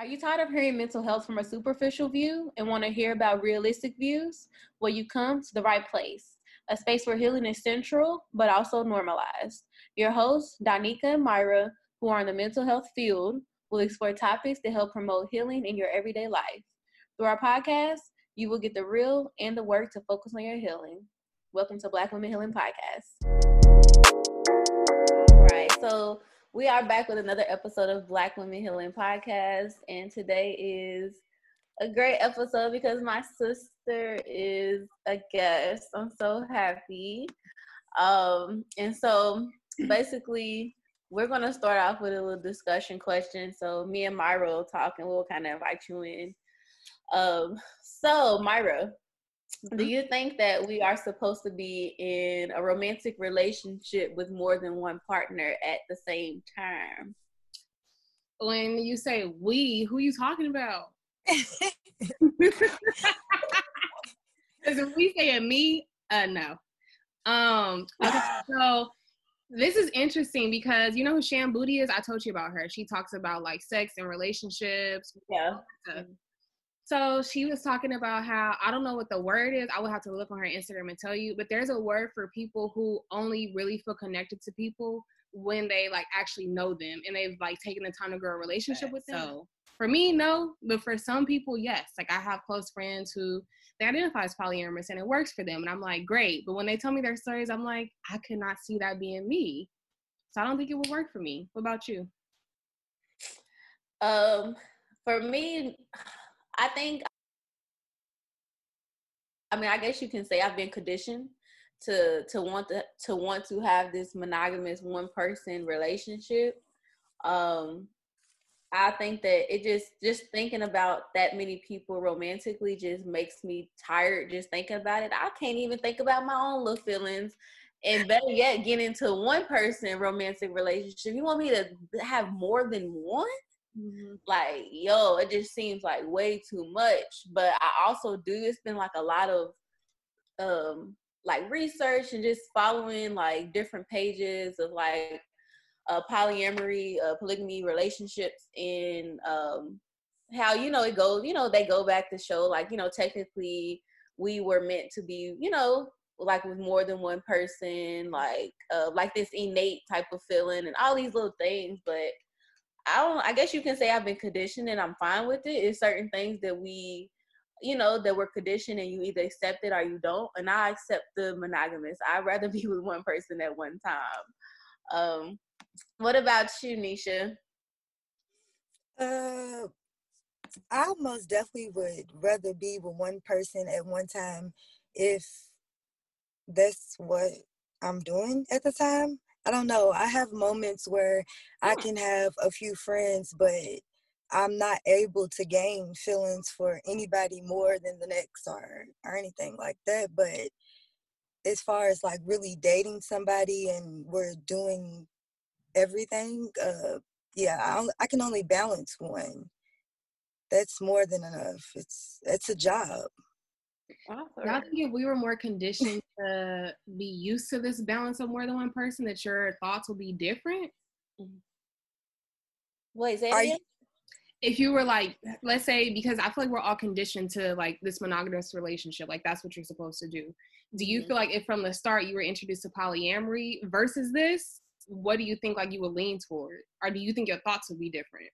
Are you tired of hearing mental health from a superficial view and want to hear about realistic views? Well, you come to the right place, a space where healing is central but also normalized. Your hosts, Donika and Myra, who are in the mental health field, will explore topics to help promote healing in your everyday life. Through our podcast, you will get the real and the work to focus on your healing. Welcome to Black Women Healing Podcast. All right, so we are back with another episode of Black Women Healing Podcast, and today is a great episode because my sister is a guest. I'm so happy. Um, and so basically, we're gonna start off with a little discussion question. So me and Myra will talk, and we'll kind of invite you in. Um, so Myra, do mm-hmm. you think that we are supposed to be in a romantic relationship with more than one partner at the same time? When you say we, who are you talking about? Because if we say me, uh, no. Um, okay, so this is interesting because you know who Shan Boody is? I told you about her. She talks about like sex and relationships. Yeah. So she was talking about how I don't know what the word is. I would have to look on her Instagram and tell you, but there's a word for people who only really feel connected to people when they like actually know them and they've like taken the time to grow a relationship with them. So for me, no, but for some people, yes. Like I have close friends who they identify as polyamorous and it works for them, and I'm like, great. But when they tell me their stories, I'm like, I could not see that being me. So I don't think it would work for me. What about you? Um, for me, I think I mean, I guess you can say I've been conditioned to to want to to want to have this monogamous one person relationship. Um I think that it just just thinking about that many people romantically just makes me tired just thinking about it. I can't even think about my own little feelings. And better yet, get into one person romantic relationship. You want me to have more than one? Mm-hmm. Like, yo, it just seems like way too much. But I also do spend like a lot of um like research and just following like different pages of like uh, polyamory, uh, polygamy relationships, and um, how you know it goes. You know, they go back to show like you know technically we were meant to be you know like with more than one person, like uh, like this innate type of feeling and all these little things, but I don't. I guess you can say I've been conditioned, and I'm fine with it. It's certain things that we, you know, that we're conditioned, and you either accept it or you don't. And I accept the monogamous. I'd rather be with one person at one time. Um, what about you, Nisha? Uh, I most definitely would rather be with one person at one time if that's what I'm doing at the time. I don't know. I have moments where I can have a few friends, but I'm not able to gain feelings for anybody more than the next or or anything like that. But as far as like really dating somebody and we're doing everything, uh, yeah, I, I can only balance one. That's more than enough. It's it's a job. Awesome. I think if we were more conditioned to be used to this balance of more than one person, that your thoughts will be different. Mm-hmm. Wait, you, if you were like, let's say, because I feel like we're all conditioned to like this monogamous relationship, like that's what you're supposed to do. Do you mm-hmm. feel like if from the start you were introduced to polyamory versus this, what do you think like you would lean toward, or do you think your thoughts would be different?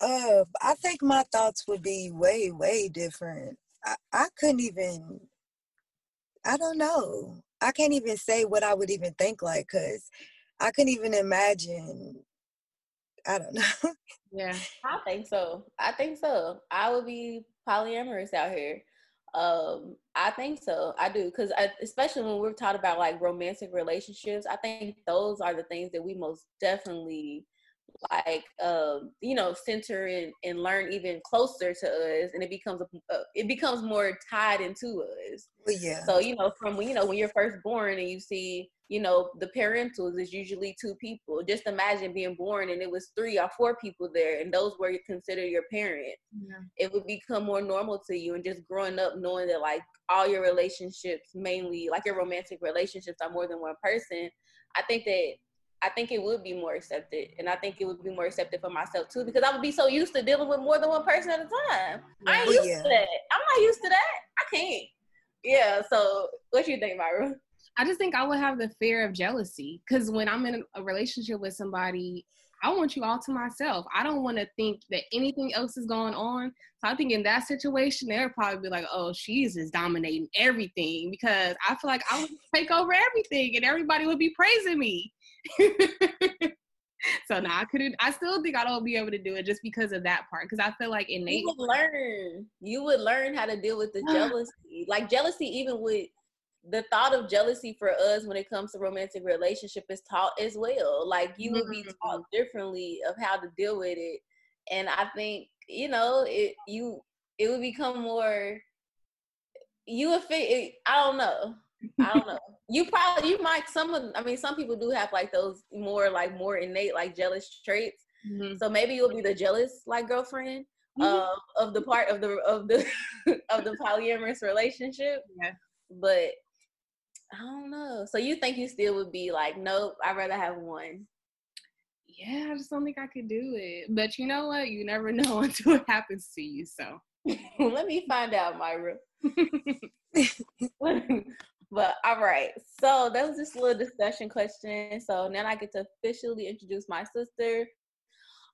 Uh, I think my thoughts would be way, way different. I, I couldn't even, I don't know. I can't even say what I would even think like, cause I couldn't even imagine. I don't know. yeah, I think so. I think so. I would be polyamorous out here. Um, I think so. I do because especially when we're taught about like romantic relationships, I think those are the things that we most definitely like um, you know center and, and learn even closer to us and it becomes a, it becomes more tied into us. Yeah. So you know from when you know when you're first born and you see you know the parentals is usually two people. Just imagine being born and it was three or four people there and those were considered your parents. Yeah. it would become more normal to you and just growing up knowing that like all your relationships mainly like your romantic relationships are more than one person i think that I think it would be more accepted, and I think it would be more accepted for myself too, because I would be so used to dealing with more than one person at a time. I ain't used yeah. to that. I'm not used to that. I can't. Yeah. So, what you think, Myra? I just think I would have the fear of jealousy because when I'm in a relationship with somebody, I want you all to myself. I don't want to think that anything else is going on. So I think in that situation, they'll probably be like, oh, she's just dominating everything because I feel like I would take over everything and everybody would be praising me. so now I couldn't. I still think I don't be able to do it just because of that part. Because I feel like innate. You would learn. You would learn how to deal with the jealousy. like jealousy, even with the thought of jealousy for us when it comes to romantic relationship is taught as well. Like you would be mm-hmm. taught differently of how to deal with it. And I think, you know, it you it would become more you would fit I don't know. I don't know. You probably you might some of I mean some people do have like those more like more innate like jealous traits. Mm-hmm. So maybe you'll be the jealous like girlfriend mm-hmm. uh, of the part of the of the of the polyamorous relationship. Yeah. But I don't know. So you think you still would be like, nope, I'd rather have one. Yeah, I just don't think I could do it. But you know what? You never know until it happens to you. So let me find out, Myra. But all right. So that was just a little discussion question. So now I get to officially introduce my sister.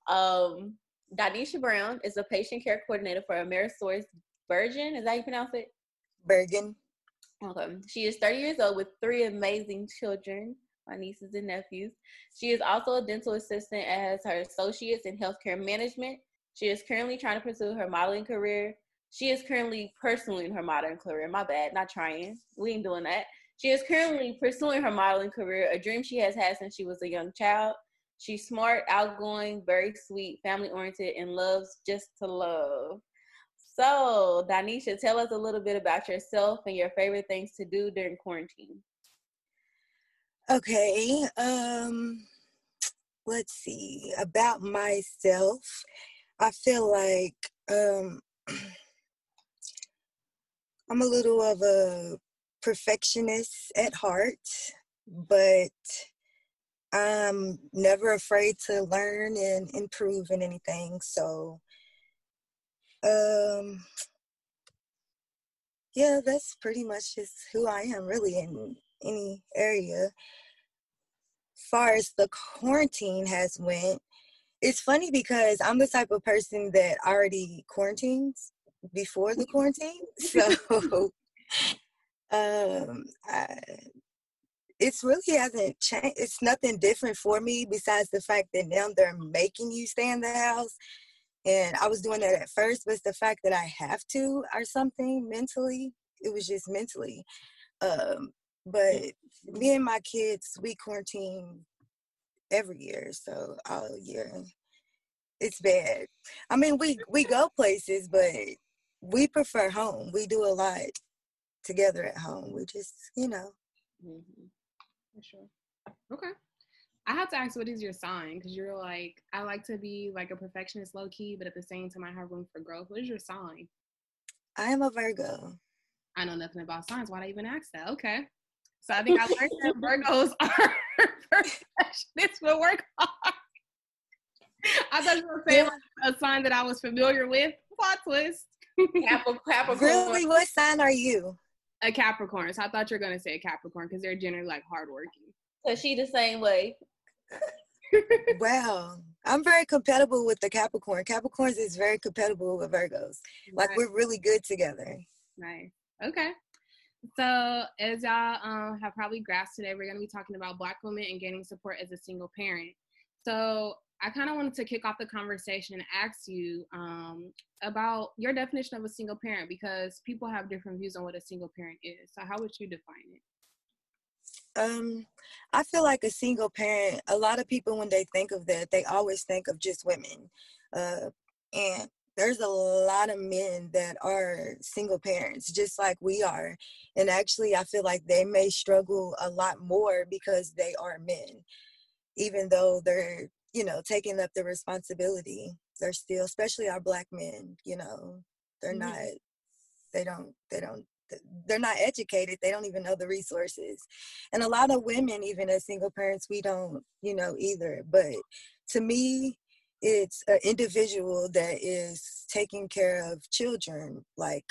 Um, Danisha Brown is a patient care coordinator for Amerisource Bergen. Is that how you pronounce it? Bergen. Okay. She is 30 years old with three amazing children, my nieces and nephews. She is also a dental assistant as her associates in healthcare management. She is currently trying to pursue her modeling career. She is currently pursuing her modeling career. My bad, not trying. We ain't doing that. She is currently pursuing her modeling career, a dream she has had since she was a young child. She's smart, outgoing, very sweet, family oriented, and loves just to love. So, Danisha, tell us a little bit about yourself and your favorite things to do during quarantine. Okay. Um let's see. About myself, I feel like um I'm a little of a perfectionist at heart, but I'm never afraid to learn and improve in anything. So um, yeah, that's pretty much just who I am really in any area. Far as the quarantine has went, it's funny because I'm the type of person that already quarantines before the quarantine. So um I, it's really hasn't changed. It's nothing different for me besides the fact that now they're making you stay in the house and I was doing that at first, but the fact that I have to or something mentally. It was just mentally. Um, but me and my kids, we quarantine every year, so all year. It's bad. I mean, we we go places, but we prefer home. We do a lot together at home. We just, you know. Mm-hmm. For sure. Okay. I have to ask, what is your sign? Because you're like, I like to be like a perfectionist, low key, but at the same time, I have room for growth. What is your sign? I am a Virgo. I know nothing about signs. Why'd I even ask that? Okay. So I think I learned that Virgos are perfectionists but work hard. I thought you were saying like, a sign that I was familiar with. Plot twist. Capricorn. Really? What sign are you? A Capricorn. So I thought you were going to say a Capricorn because they're generally like hardworking. So she the same way wow. I'm very compatible with the Capricorn. Capricorns is very compatible with Virgos. Like we're really good together. Nice. Okay. So as y'all um, have probably grasped today, we're going to be talking about Black women and getting support as a single parent. So I kind of wanted to kick off the conversation and ask you um, about your definition of a single parent because people have different views on what a single parent is. So how would you define it? Um, I feel like a single parent, a lot of people, when they think of that, they always think of just women. Uh, and there's a lot of men that are single parents, just like we are. And actually, I feel like they may struggle a lot more because they are men, even though they're, you know, taking up the responsibility. They're still, especially our black men, you know, they're mm-hmm. not, they don't, they don't they're not educated they don't even know the resources and a lot of women even as single parents we don't you know either but to me it's an individual that is taking care of children like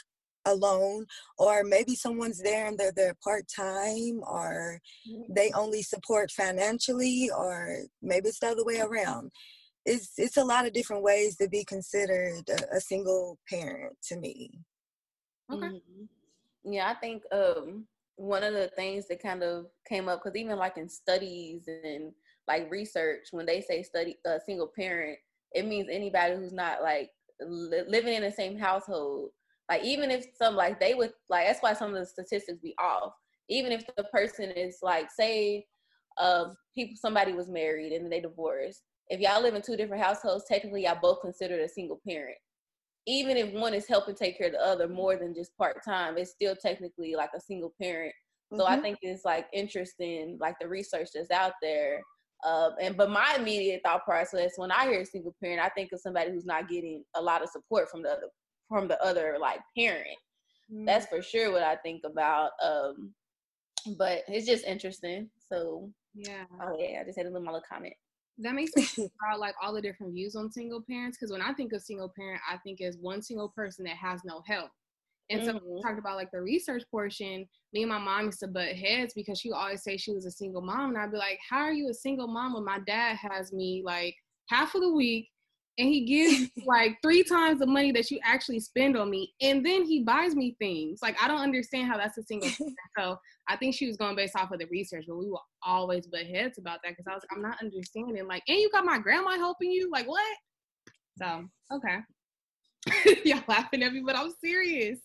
alone or maybe someone's there and they're there part-time or mm-hmm. they only support financially or maybe it's the other way around it's it's a lot of different ways to be considered a, a single parent to me okay mm-hmm. yeah i think um one of the things that kind of came up because even like in studies and like research when they say study a uh, single parent it means anybody who's not like li- living in the same household like even if some like they would like that's why some of the statistics be off. Even if the person is like say uh people somebody was married and they divorced. If y'all live in two different households technically y'all both considered a single parent. Even if one is helping take care of the other more than just part-time it's still technically like a single parent. So mm-hmm. i think it's like interesting like the research that's out there uh, and but my immediate thought process when I hear single parent, I think of somebody who's not getting a lot of support from the other from the other like parent. Mm-hmm. That's for sure what I think about. Um, but it's just interesting. So yeah. Oh yeah, I just had a little, little comment. That makes me think about like all the different views on single parents. Because when I think of single parent, I think as one single person that has no help. And so mm-hmm. we talked about like the research portion. Me and my mom used to butt heads because she would always say she was a single mom. And I'd be like, How are you a single mom when my dad has me like half of the week and he gives like three times the money that you actually spend on me and then he buys me things. Like I don't understand how that's a single thing. So I think she was going based off of the research, but we were always butt heads about that because I was like, I'm not understanding. Like, and you got my grandma helping you? Like what? So okay. Y'all laughing at me, but I'm serious.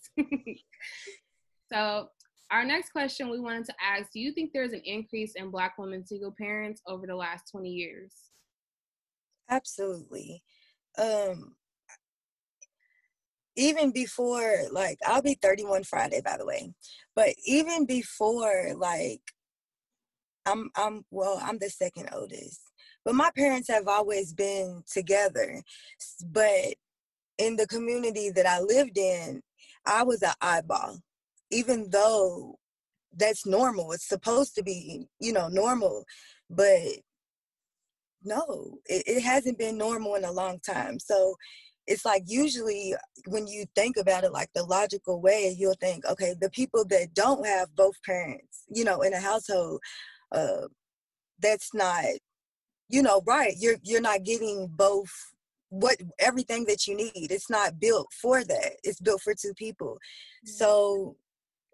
so, our next question we wanted to ask Do you think there's an increase in Black women single parents over the last 20 years? Absolutely. Um, even before, like, I'll be 31 Friday, by the way, but even before, like, I'm, I'm, well, I'm the second oldest, but my parents have always been together. But in the community that I lived in, I was an eyeball, even though that's normal. It's supposed to be, you know, normal, but no, it, it hasn't been normal in a long time. So it's like usually when you think about it like the logical way, you'll think, okay, the people that don't have both parents, you know, in a household, uh, that's not, you know, right. You're you're not getting both what everything that you need. It's not built for that. It's built for two people. Mm-hmm. So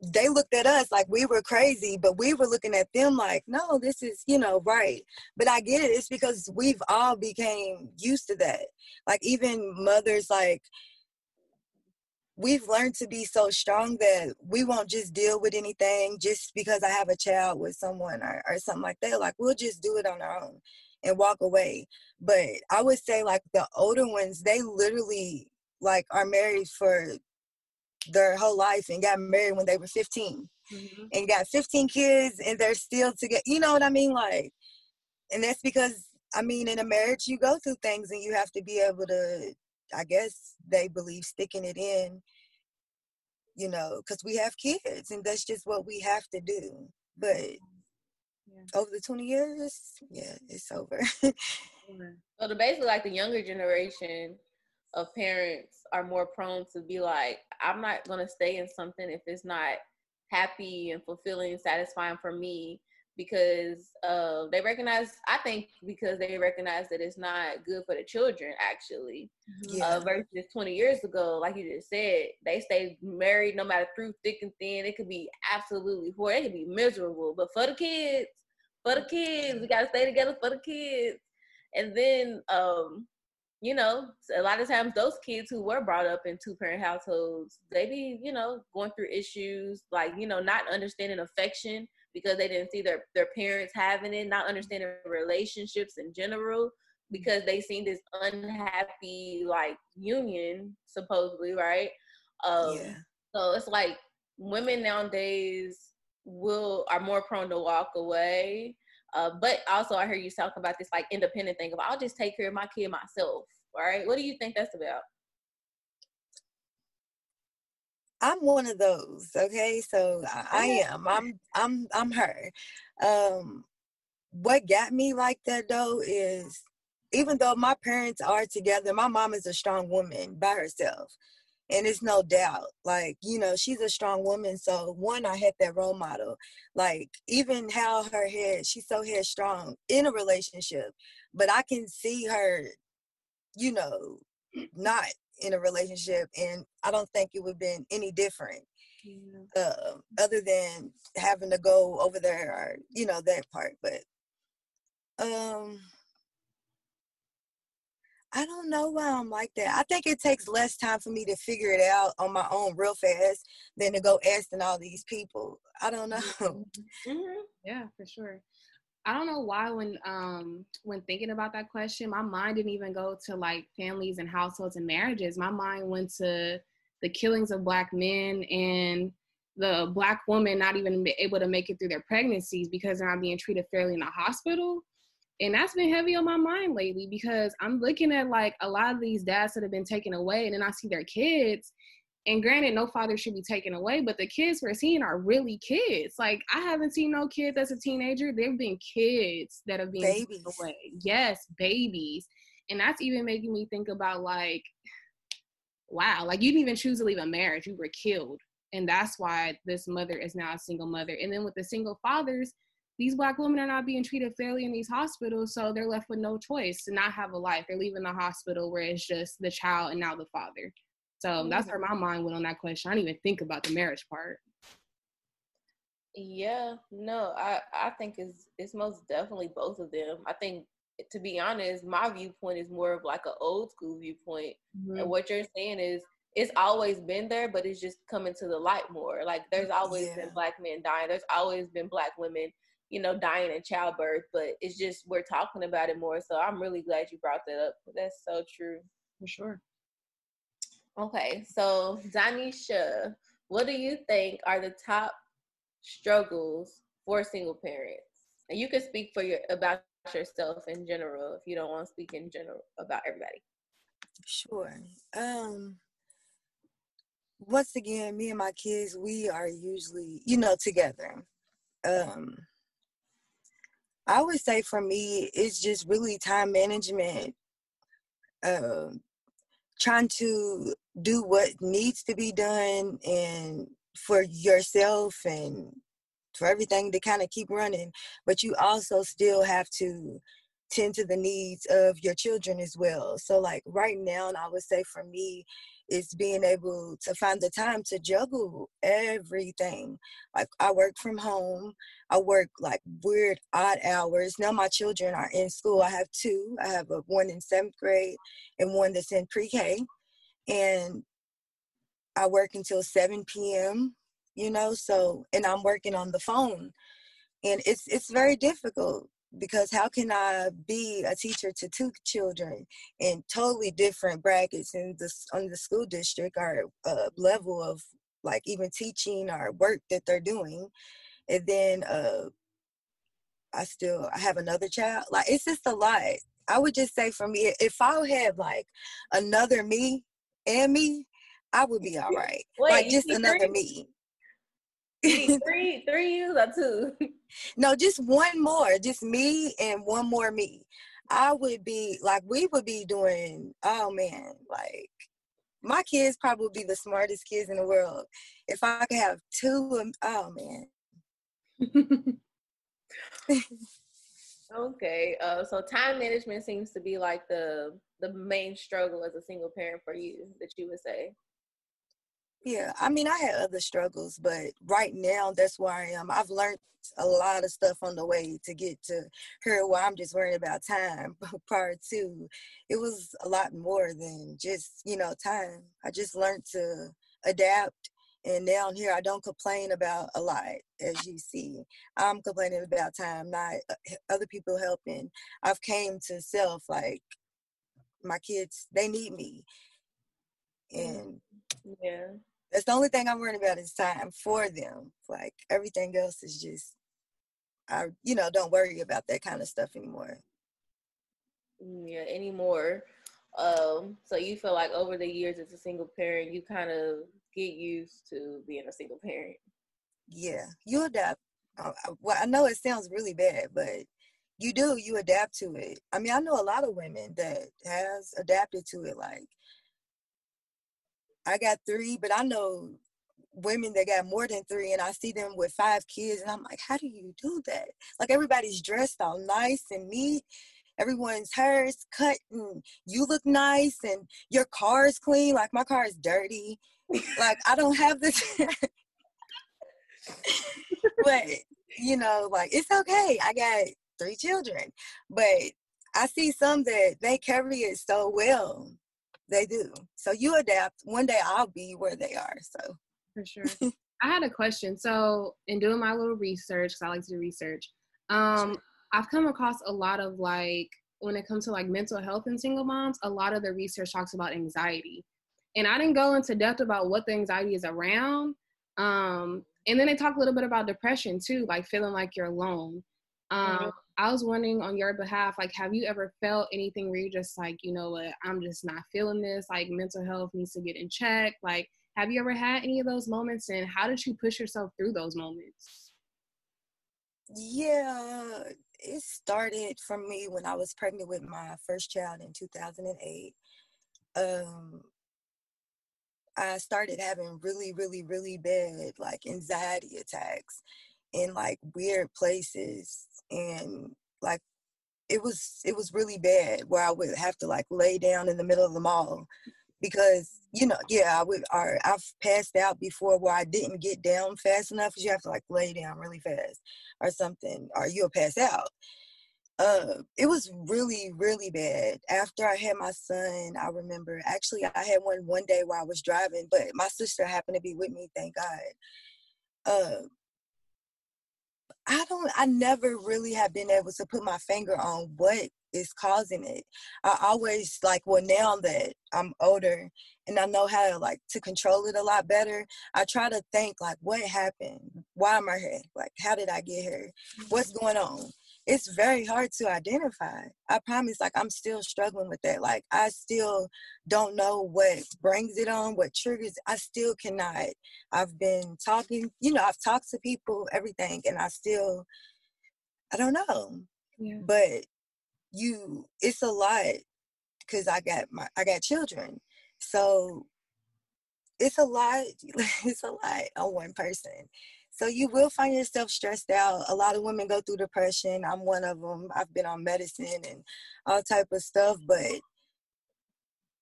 they looked at us like we were crazy, but we were looking at them like, no, this is, you know, right. But I get it. It's because we've all became used to that. Like even mothers like we've learned to be so strong that we won't just deal with anything just because I have a child with someone or, or something like that. Like we'll just do it on our own and walk away. But I would say like the older ones, they literally like are married for their whole life and got married when they were 15 mm-hmm. and got 15 kids and they're still together. You know what I mean? Like, and that's because I mean, in a marriage, you go through things and you have to be able to, I guess they believe sticking it in, you know, because we have kids and that's just what we have to do. But yeah. over the 20 years, yeah, it's over. so the basically like the younger generation of parents are more prone to be like, I'm not gonna stay in something if it's not happy and fulfilling, and satisfying for me because uh, they recognize i think because they recognize that it's not good for the children actually mm-hmm. yeah. uh, versus 20 years ago like you just said they stay married no matter through thick and thin it could be absolutely horrible it could be miserable but for the kids for the kids. We gotta stay together for the kids. And then, um, you know, a lot of times those kids who were brought up in two parent households, they be, you know, going through issues like, you know, not understanding affection because they didn't see their, their parents having it, not understanding relationships in general because they seen this unhappy like union supposedly, right? Um, yeah. So it's like women nowadays will are more prone to walk away. Uh, but also, I hear you talk about this like independent thing of I'll just take care of my kid myself. Right? What do you think that's about? I'm one of those. Okay, so I, I am. I'm I'm I'm her. Um, what got me like that though is even though my parents are together, my mom is a strong woman by herself. And it's no doubt, like, you know, she's a strong woman. So, one, I had that role model. Like, even how her head, she's so headstrong in a relationship, but I can see her, you know, not in a relationship. And I don't think it would have been any different. Yeah. Uh, other than having to go over there or you know that part but um I don't know why I'm like that. I think it takes less time for me to figure it out on my own real fast than to go asking all these people. I don't know. Mm-hmm. Yeah, for sure. I don't know why when um when thinking about that question, my mind didn't even go to like families and households and marriages. My mind went to the killings of black men and the black woman not even able to make it through their pregnancies because they're not being treated fairly in the hospital and that's been heavy on my mind lately because I'm looking at like a lot of these dads that have been taken away, and then I see their kids. And granted, no father should be taken away, but the kids we're seeing are really kids. Like I haven't seen no kids as a teenager. There've been kids that have been taken away. Yes, babies. And that's even making me think about like, wow, like you didn't even choose to leave a marriage. You were killed. And that's why this mother is now a single mother. And then with the single fathers, these black women are not being treated fairly in these hospitals, so they're left with no choice to not have a life. They're leaving the hospital where it's just the child and now the father. So that's where my mind went on that question. I didn't even think about the marriage part. Yeah, no, I I think it's it's most definitely both of them. I think to be honest, my viewpoint is more of like an old school viewpoint, mm-hmm. and what you're saying is it's always been there, but it's just coming to the light more. Like there's always yeah. been black men dying. There's always been black women you know, dying in childbirth, but it's just we're talking about it more. So I'm really glad you brought that up. That's so true. For sure. Okay, so Danisha, what do you think are the top struggles for single parents? And you can speak for your about yourself in general if you don't want to speak in general about everybody. Sure. Um once again, me and my kids, we are usually, you know, together. Um I would say for me, it's just really time management. Uh, trying to do what needs to be done and for yourself and for everything to kind of keep running, but you also still have to tend to the needs of your children as well. So, like right now, and I would say for me, is being able to find the time to juggle everything. Like I work from home, I work like weird odd hours. Now my children are in school. I have two. I have a one in seventh grade and one that's in pre-K, and I work until 7 p.m. You know, so and I'm working on the phone, and it's it's very difficult because how can I be a teacher to two children in totally different brackets in the on the school district or uh, level of like even teaching or work that they're doing, and then uh, I still I have another child. Like it's just a lot. I would just say for me, if I had like another me and me, I would be all right. Wait, like just another me three, three you or two? No, just one more. Just me and one more me. I would be like we would be doing. Oh man, like my kids probably be the smartest kids in the world. If I could have two, of, oh man. okay, uh, so time management seems to be like the the main struggle as a single parent for you that you would say. Yeah, I mean, I had other struggles, but right now that's where I am. I've learned a lot of stuff on the way to get to here where I'm just worrying about time. Prior to, it was a lot more than just, you know, time. I just learned to adapt. And down here, I don't complain about a lot, as you see. I'm complaining about time, not uh, other people helping. I've came to self, like, my kids, they need me. And yeah that's the only thing I'm worrying about is time for them. Like everything else is just, I, you know, don't worry about that kind of stuff anymore. Yeah, anymore. Um, so you feel like over the years as a single parent, you kind of get used to being a single parent. Yeah, you adapt. Uh, well, I know it sounds really bad, but you do. You adapt to it. I mean, I know a lot of women that has adapted to it. Like, I got three, but I know women that got more than three and I see them with five kids and I'm like, how do you do that? Like everybody's dressed all nice and neat. Everyone's hair is cut and you look nice and your car is clean. Like my car is dirty. like I don't have this but you know, like it's okay. I got three children. But I see some that they carry it so well. They do. So you adapt. One day I'll be where they are. So for sure. I had a question. So, in doing my little research, because I like to do research, um, I've come across a lot of like when it comes to like mental health in single moms, a lot of the research talks about anxiety. And I didn't go into depth about what the anxiety is around. Um, and then they talk a little bit about depression too, like feeling like you're alone. Um. I was wondering on your behalf, like, have you ever felt anything where you're just like, you know what, I'm just not feeling this, like mental health needs to get in check? Like, have you ever had any of those moments and how did you push yourself through those moments? Yeah, it started for me when I was pregnant with my first child in 2008. Um, I started having really, really, really bad like anxiety attacks in like weird places and like it was it was really bad where I would have to like lay down in the middle of the mall because you know yeah I would or I've passed out before where I didn't get down fast enough because you have to like lay down really fast or something or you'll pass out. Uh, it was really really bad. After I had my son, I remember actually I had one one day while I was driving, but my sister happened to be with me. Thank God. Uh, I don't I never really have been able to put my finger on what is causing it. I always like well now that I'm older and I know how to like to control it a lot better, I try to think like what happened? Why am I here? Like how did I get here? What's mm-hmm. going on? It's very hard to identify. I promise like I'm still struggling with that. Like I still don't know what brings it on, what triggers. I still cannot. I've been talking, you know, I've talked to people, everything, and I still I don't know. Yeah. But you it's a lot because I got my I got children. So it's a lot, it's a lot on one person. So you will find yourself stressed out. A lot of women go through depression. I'm one of them. I've been on medicine and all type of stuff, but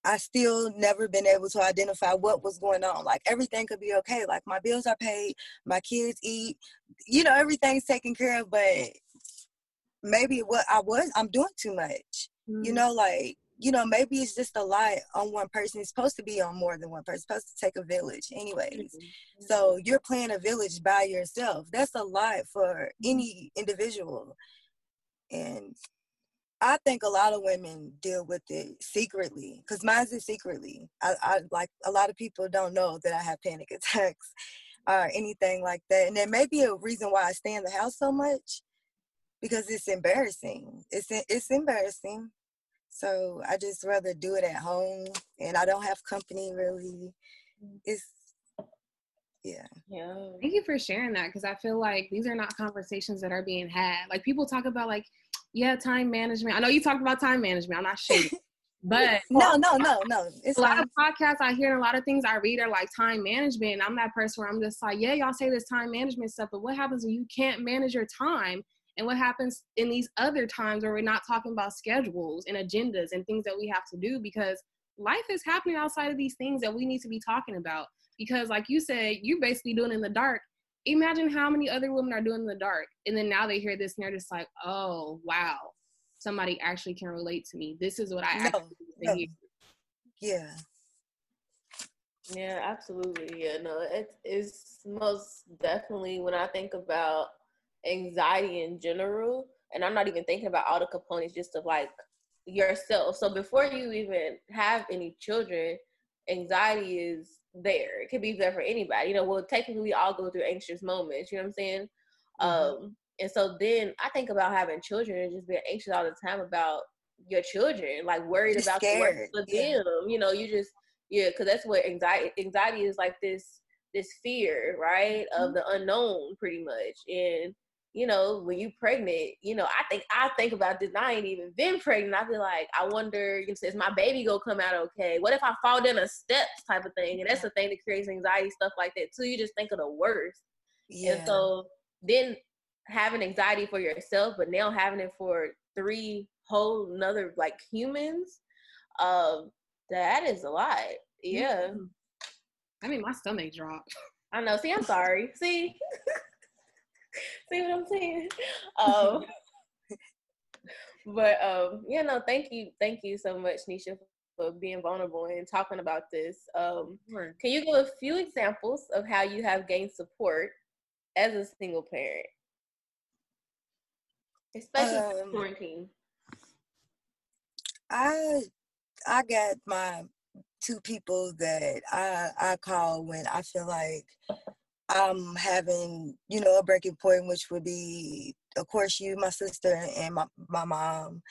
I still never been able to identify what was going on. Like everything could be okay. Like my bills are paid, my kids eat, you know, everything's taken care of, but maybe what I was, I'm doing too much. Mm-hmm. You know, like, you know, maybe it's just a lot on one person. It's supposed to be on more than one person. It's supposed to take a village, anyways. Mm-hmm. So you're playing a village by yourself. That's a lot for any individual. And I think a lot of women deal with it secretly, because mine's is secretly. I, I like a lot of people don't know that I have panic attacks or anything like that. And there may be a reason why I stay in the house so much because it's embarrassing. It's it's embarrassing. So I just rather do it at home, and I don't have company really. Mm. It's yeah. Yeah. Thank you for sharing that because I feel like these are not conversations that are being had. Like people talk about like, yeah, time management. I know you talked about time management. I'm not sure. But no, no, no, no. It's a lot of podcasts I hear and a lot of things I read are like time management. And I'm that person where I'm just like, yeah, y'all say this time management stuff, but what happens when you can't manage your time and what happens in these other times where we're not talking about schedules and agendas and things that we have to do because life is happening outside of these things that we need to be talking about. Because like you said you're basically doing in the dark. Imagine how many other women are doing in the dark and then now they hear this and they're just like oh wow. Somebody actually can relate to me. This is what i actually no, no. yeah. Yeah absolutely. Yeah no it is most definitely when i think about anxiety in general, and I'm not even thinking about all the components just of like yourself. So before you even have any children, anxiety is there. It could be there for anybody. You know, well, technically we all go through anxious moments. You know what I'm saying? Mm-hmm. Um, and so then I think about having children and just being anxious all the time about your children, like worried You're about scared. the for yeah. them. You know, you just yeah, because that's what anxiety anxiety is like this this fear, right, mm-hmm. of the unknown, pretty much. And you know, when you pregnant, you know, I think I think about this. I ain't even been pregnant. I feel like I wonder, you know, is my baby gonna come out okay? What if I fall down a steps type of thing? And that's the thing that creates anxiety, stuff like that too. You just think of the worst. Yeah. And so then having anxiety for yourself, but now having it for three whole another like humans, um, that is a lot. Yeah. I mean, my stomach dropped. I know. See, I'm sorry. See, see what I'm saying? Um, but um, yeah, no, thank you, thank you so much, Nisha, for being vulnerable and talking about this. Um, sure. Can you give a few examples of how you have gained support as a single parent, especially um, quarantine? I I got my two people that I I call when I feel like I'm having, you know, a breaking point, which would be, of course, you, my sister, and my my mom.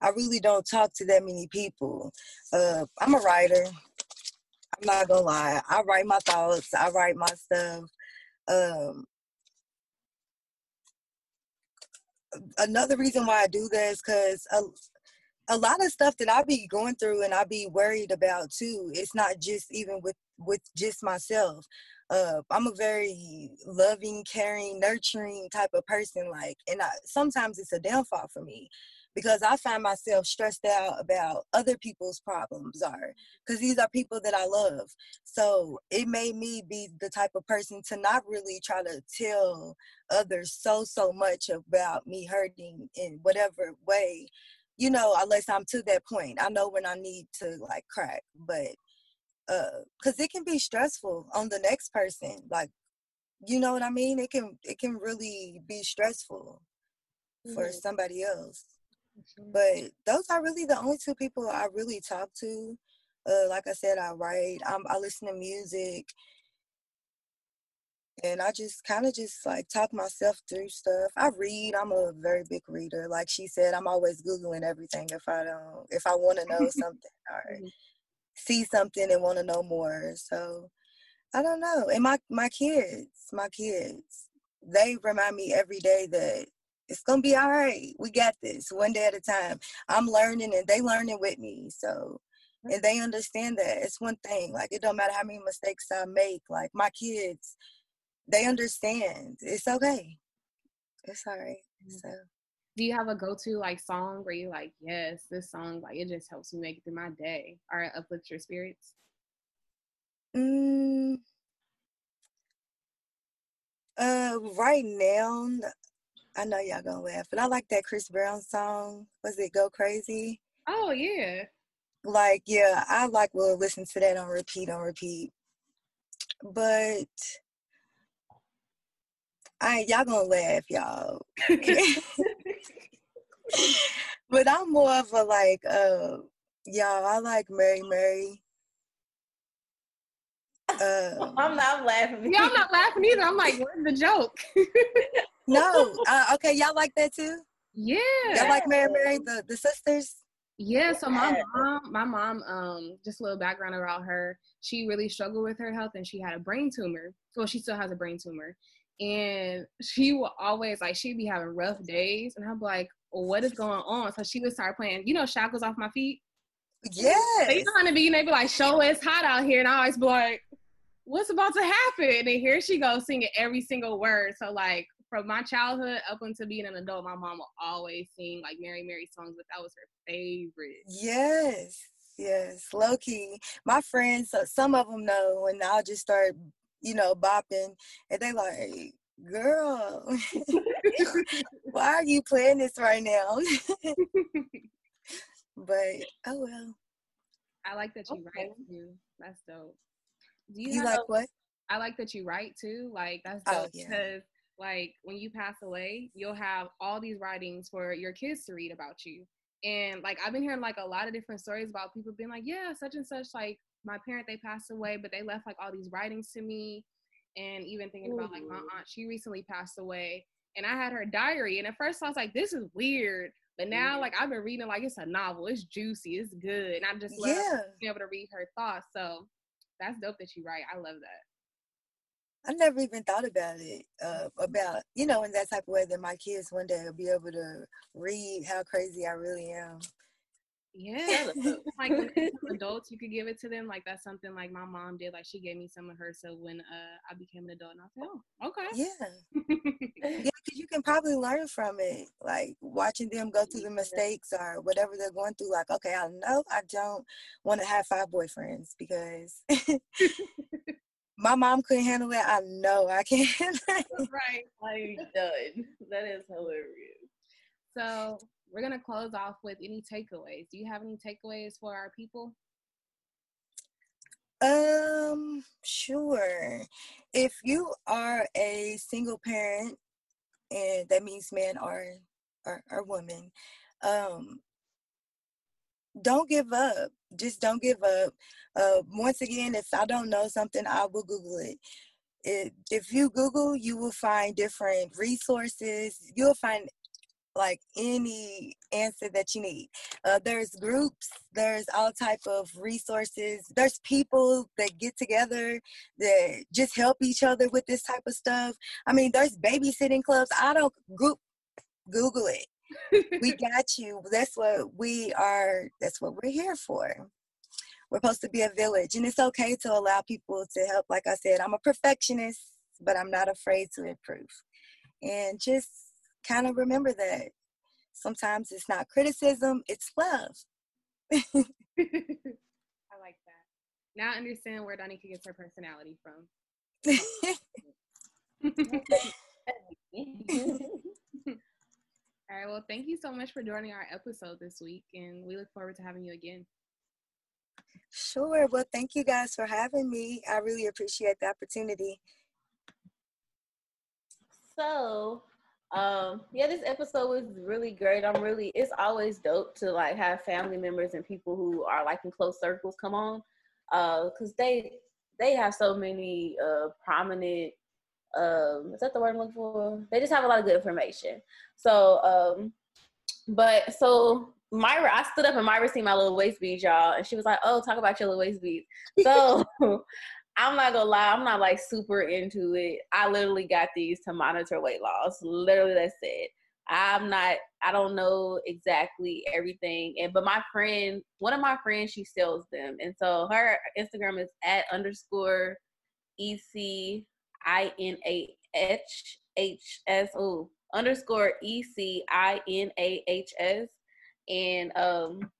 I really don't talk to that many people. Uh, I'm a writer. I'm not gonna lie. I write my thoughts. I write my stuff. Um, another reason why I do that is because a lot of stuff that I be going through and I be worried about too. It's not just even with with just myself. I'm a very loving, caring, nurturing type of person. Like, and I, sometimes it's a downfall for me because I find myself stressed out about other people's problems are because these are people that I love. So it made me be the type of person to not really try to tell others so so much about me hurting in whatever way you know, unless I'm to that point. I know when I need to like crack, but uh cuz it can be stressful on the next person. Like you know what I mean? It can it can really be stressful mm-hmm. for somebody else. But those are really the only two people I really talk to. Uh, like I said, I write. I'm, I listen to music and I just kind of just like talk myself through stuff. I read. I'm a very big reader. Like she said, I'm always googling everything if I don't if I want to know something or mm-hmm. See something and want to know more. So I don't know. And my my kids, my kids, they remind me every day that it's gonna be all right. We got this one day at a time. I'm learning and they learning with me. So and they understand that it's one thing. Like it don't matter how many mistakes I make. Like my kids they understand. It's okay. It's all right. Mm-hmm. So do you have a go-to like song where you like, yes, this song like it just helps me make it through my day or uplift your spirits? Mm, uh, right now, I know y'all gonna laugh, but I like that Chris Brown song. Was it "Go Crazy"? Oh yeah. Like yeah, I like will listen to that on repeat on repeat. But I y'all gonna laugh, y'all. but I'm more of a like, uh, y'all. I like Mary Mary. Uh, I'm not laughing. Yeah, I'm not laughing either. I'm like, where's the joke? no, uh, okay, y'all like that too. Yeah, y'all like Mary Mary, the the sisters. Yeah, so my mom, my mom, um, just a little background about her. She really struggled with her health, and she had a brain tumor. Well, she still has a brain tumor, and she will always like she'd be having rough days and i'm like well, what is going on? So she would start playing you know shackles off my feet. Yeah they trying to be and they be like show it's hot out here. And i always be like what's about to happen? And then here she goes singing every single word. So like from my childhood up until being an adult my mom will always sing like mary mary songs but that was her favorite. Yes. Yes. Low key my friends some of them know and i'll just start you know, bopping, and they like, girl, why are you playing this right now? but oh well. I like that you okay. write too. That's dope. Do you, you like a, what? I like that you write too. Like that's oh, dope because oh, yeah. like when you pass away, you'll have all these writings for your kids to read about you. And like I've been hearing like a lot of different stories about people being like, yeah, such and such like my parent they passed away, but they left like all these writings to me. And even thinking Ooh. about like my aunt, she recently passed away, and I had her diary. And at first I was like, this is weird, But now, mm-hmm. like I've been reading, like it's a novel. It's juicy. It's good, and I just love yeah. being able to read her thoughts. So that's dope that you write. I love that. I never even thought about it, uh, about you know, in that type of way that my kids one day will be able to read how crazy I really am. Yeah, like adults, you could give it to them. Like that's something like my mom did. Like she gave me some of her. So when uh, I became an adult, and I said, "Oh, okay." Yeah, yeah, because you can probably learn from it. Like watching them go through the mistakes or whatever they're going through. Like, okay, I know I don't want to have five boyfriends because my mom couldn't handle it. I know I can't. right, I'm done. That is hilarious. So we're gonna close off with any takeaways. Do you have any takeaways for our people? Um, sure. If you are a single parent, and that means man or or, or woman, um, don't give up. Just don't give up. Uh, once again, if I don't know something, I will Google it. it. If you Google, you will find different resources. You'll find like any answer that you need. Uh, there's groups there's all type of resources there's people that get together that just help each other with this type of stuff. I mean there's babysitting clubs. I don't group google it. We got you. That's what we are that's what we're here for. We're supposed to be a village and it's okay to allow people to help. Like i said i'm a perfectionist but i'm not afraid to improve. And just kind of remember that sometimes it's not criticism, it's love. I like that. Now I understand where Danica gets her personality from. All right. Well, thank you so much for joining our episode this week, and we look forward to having you again. Sure. Well, thank you guys for having me. I really appreciate the opportunity. So, um yeah this episode was really great. I'm really it's always dope to like have family members and people who are like in close circles come on uh because they they have so many uh prominent um is that the word i'm looking for? They just have a lot of good information. So um but so Myra, I stood up and Myra seen my little waist beads, y'all, and she was like, "Oh, talk about your little waist beads." So I'm not gonna lie, I'm not like super into it. I literally got these to monitor weight loss. Literally, that's it. I'm not. I don't know exactly everything, and but my friend, one of my friends, she sells them, and so her Instagram is at underscore e c i n a h h s o underscore e c i n a h s, and um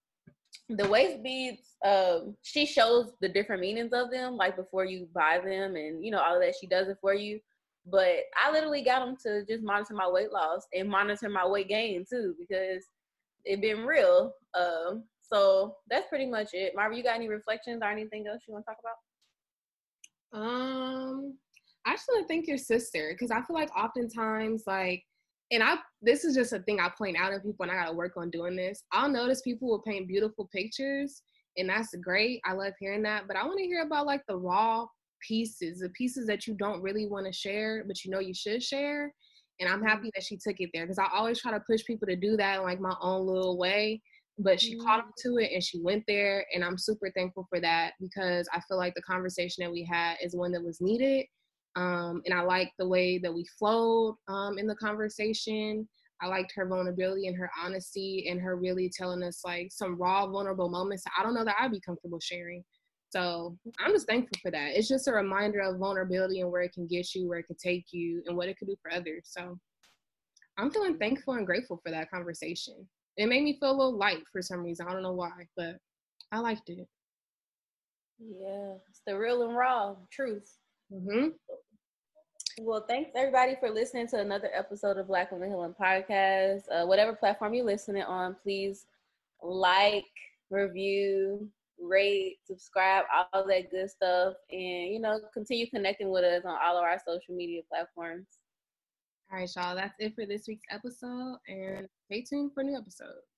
the waist beads um she shows the different meanings of them like before you buy them and you know all that she does it for you. But i literally got them to just monitor my weight loss and monitor my weight gain too because it been real um so that's pretty much it. Marvin you got any reflections or anything else you want to talk about? Um i actually think your sister because i feel like oftentimes like and I this is just a thing I point out in people and I gotta work on doing this. I'll notice people will paint beautiful pictures and that's great. I love hearing that. But I want to hear about like the raw pieces, the pieces that you don't really want to share, but you know you should share. And I'm happy that she took it there because I always try to push people to do that in like my own little way. But she mm-hmm. caught up to it and she went there. And I'm super thankful for that because I feel like the conversation that we had is one that was needed um, and I liked the way that we flowed um, in the conversation. I liked her vulnerability and her honesty and her really telling us like some raw, vulnerable moments I don't know that I'd be comfortable sharing. So I'm just thankful for that. It's just a reminder of vulnerability and where it can get you, where it can take you, and what it could do for others. So I'm feeling thankful and grateful for that conversation. It made me feel a little light for some reason. I don't know why, but I liked it. Yeah, it's the real and raw truth. Mm-hmm. Well, thanks everybody for listening to another episode of Black Women Healing Podcast. Uh, whatever platform you're listening on, please like, review, rate, subscribe, all that good stuff, and you know, continue connecting with us on all of our social media platforms. All right, y'all. That's it for this week's episode, and stay tuned for new episodes.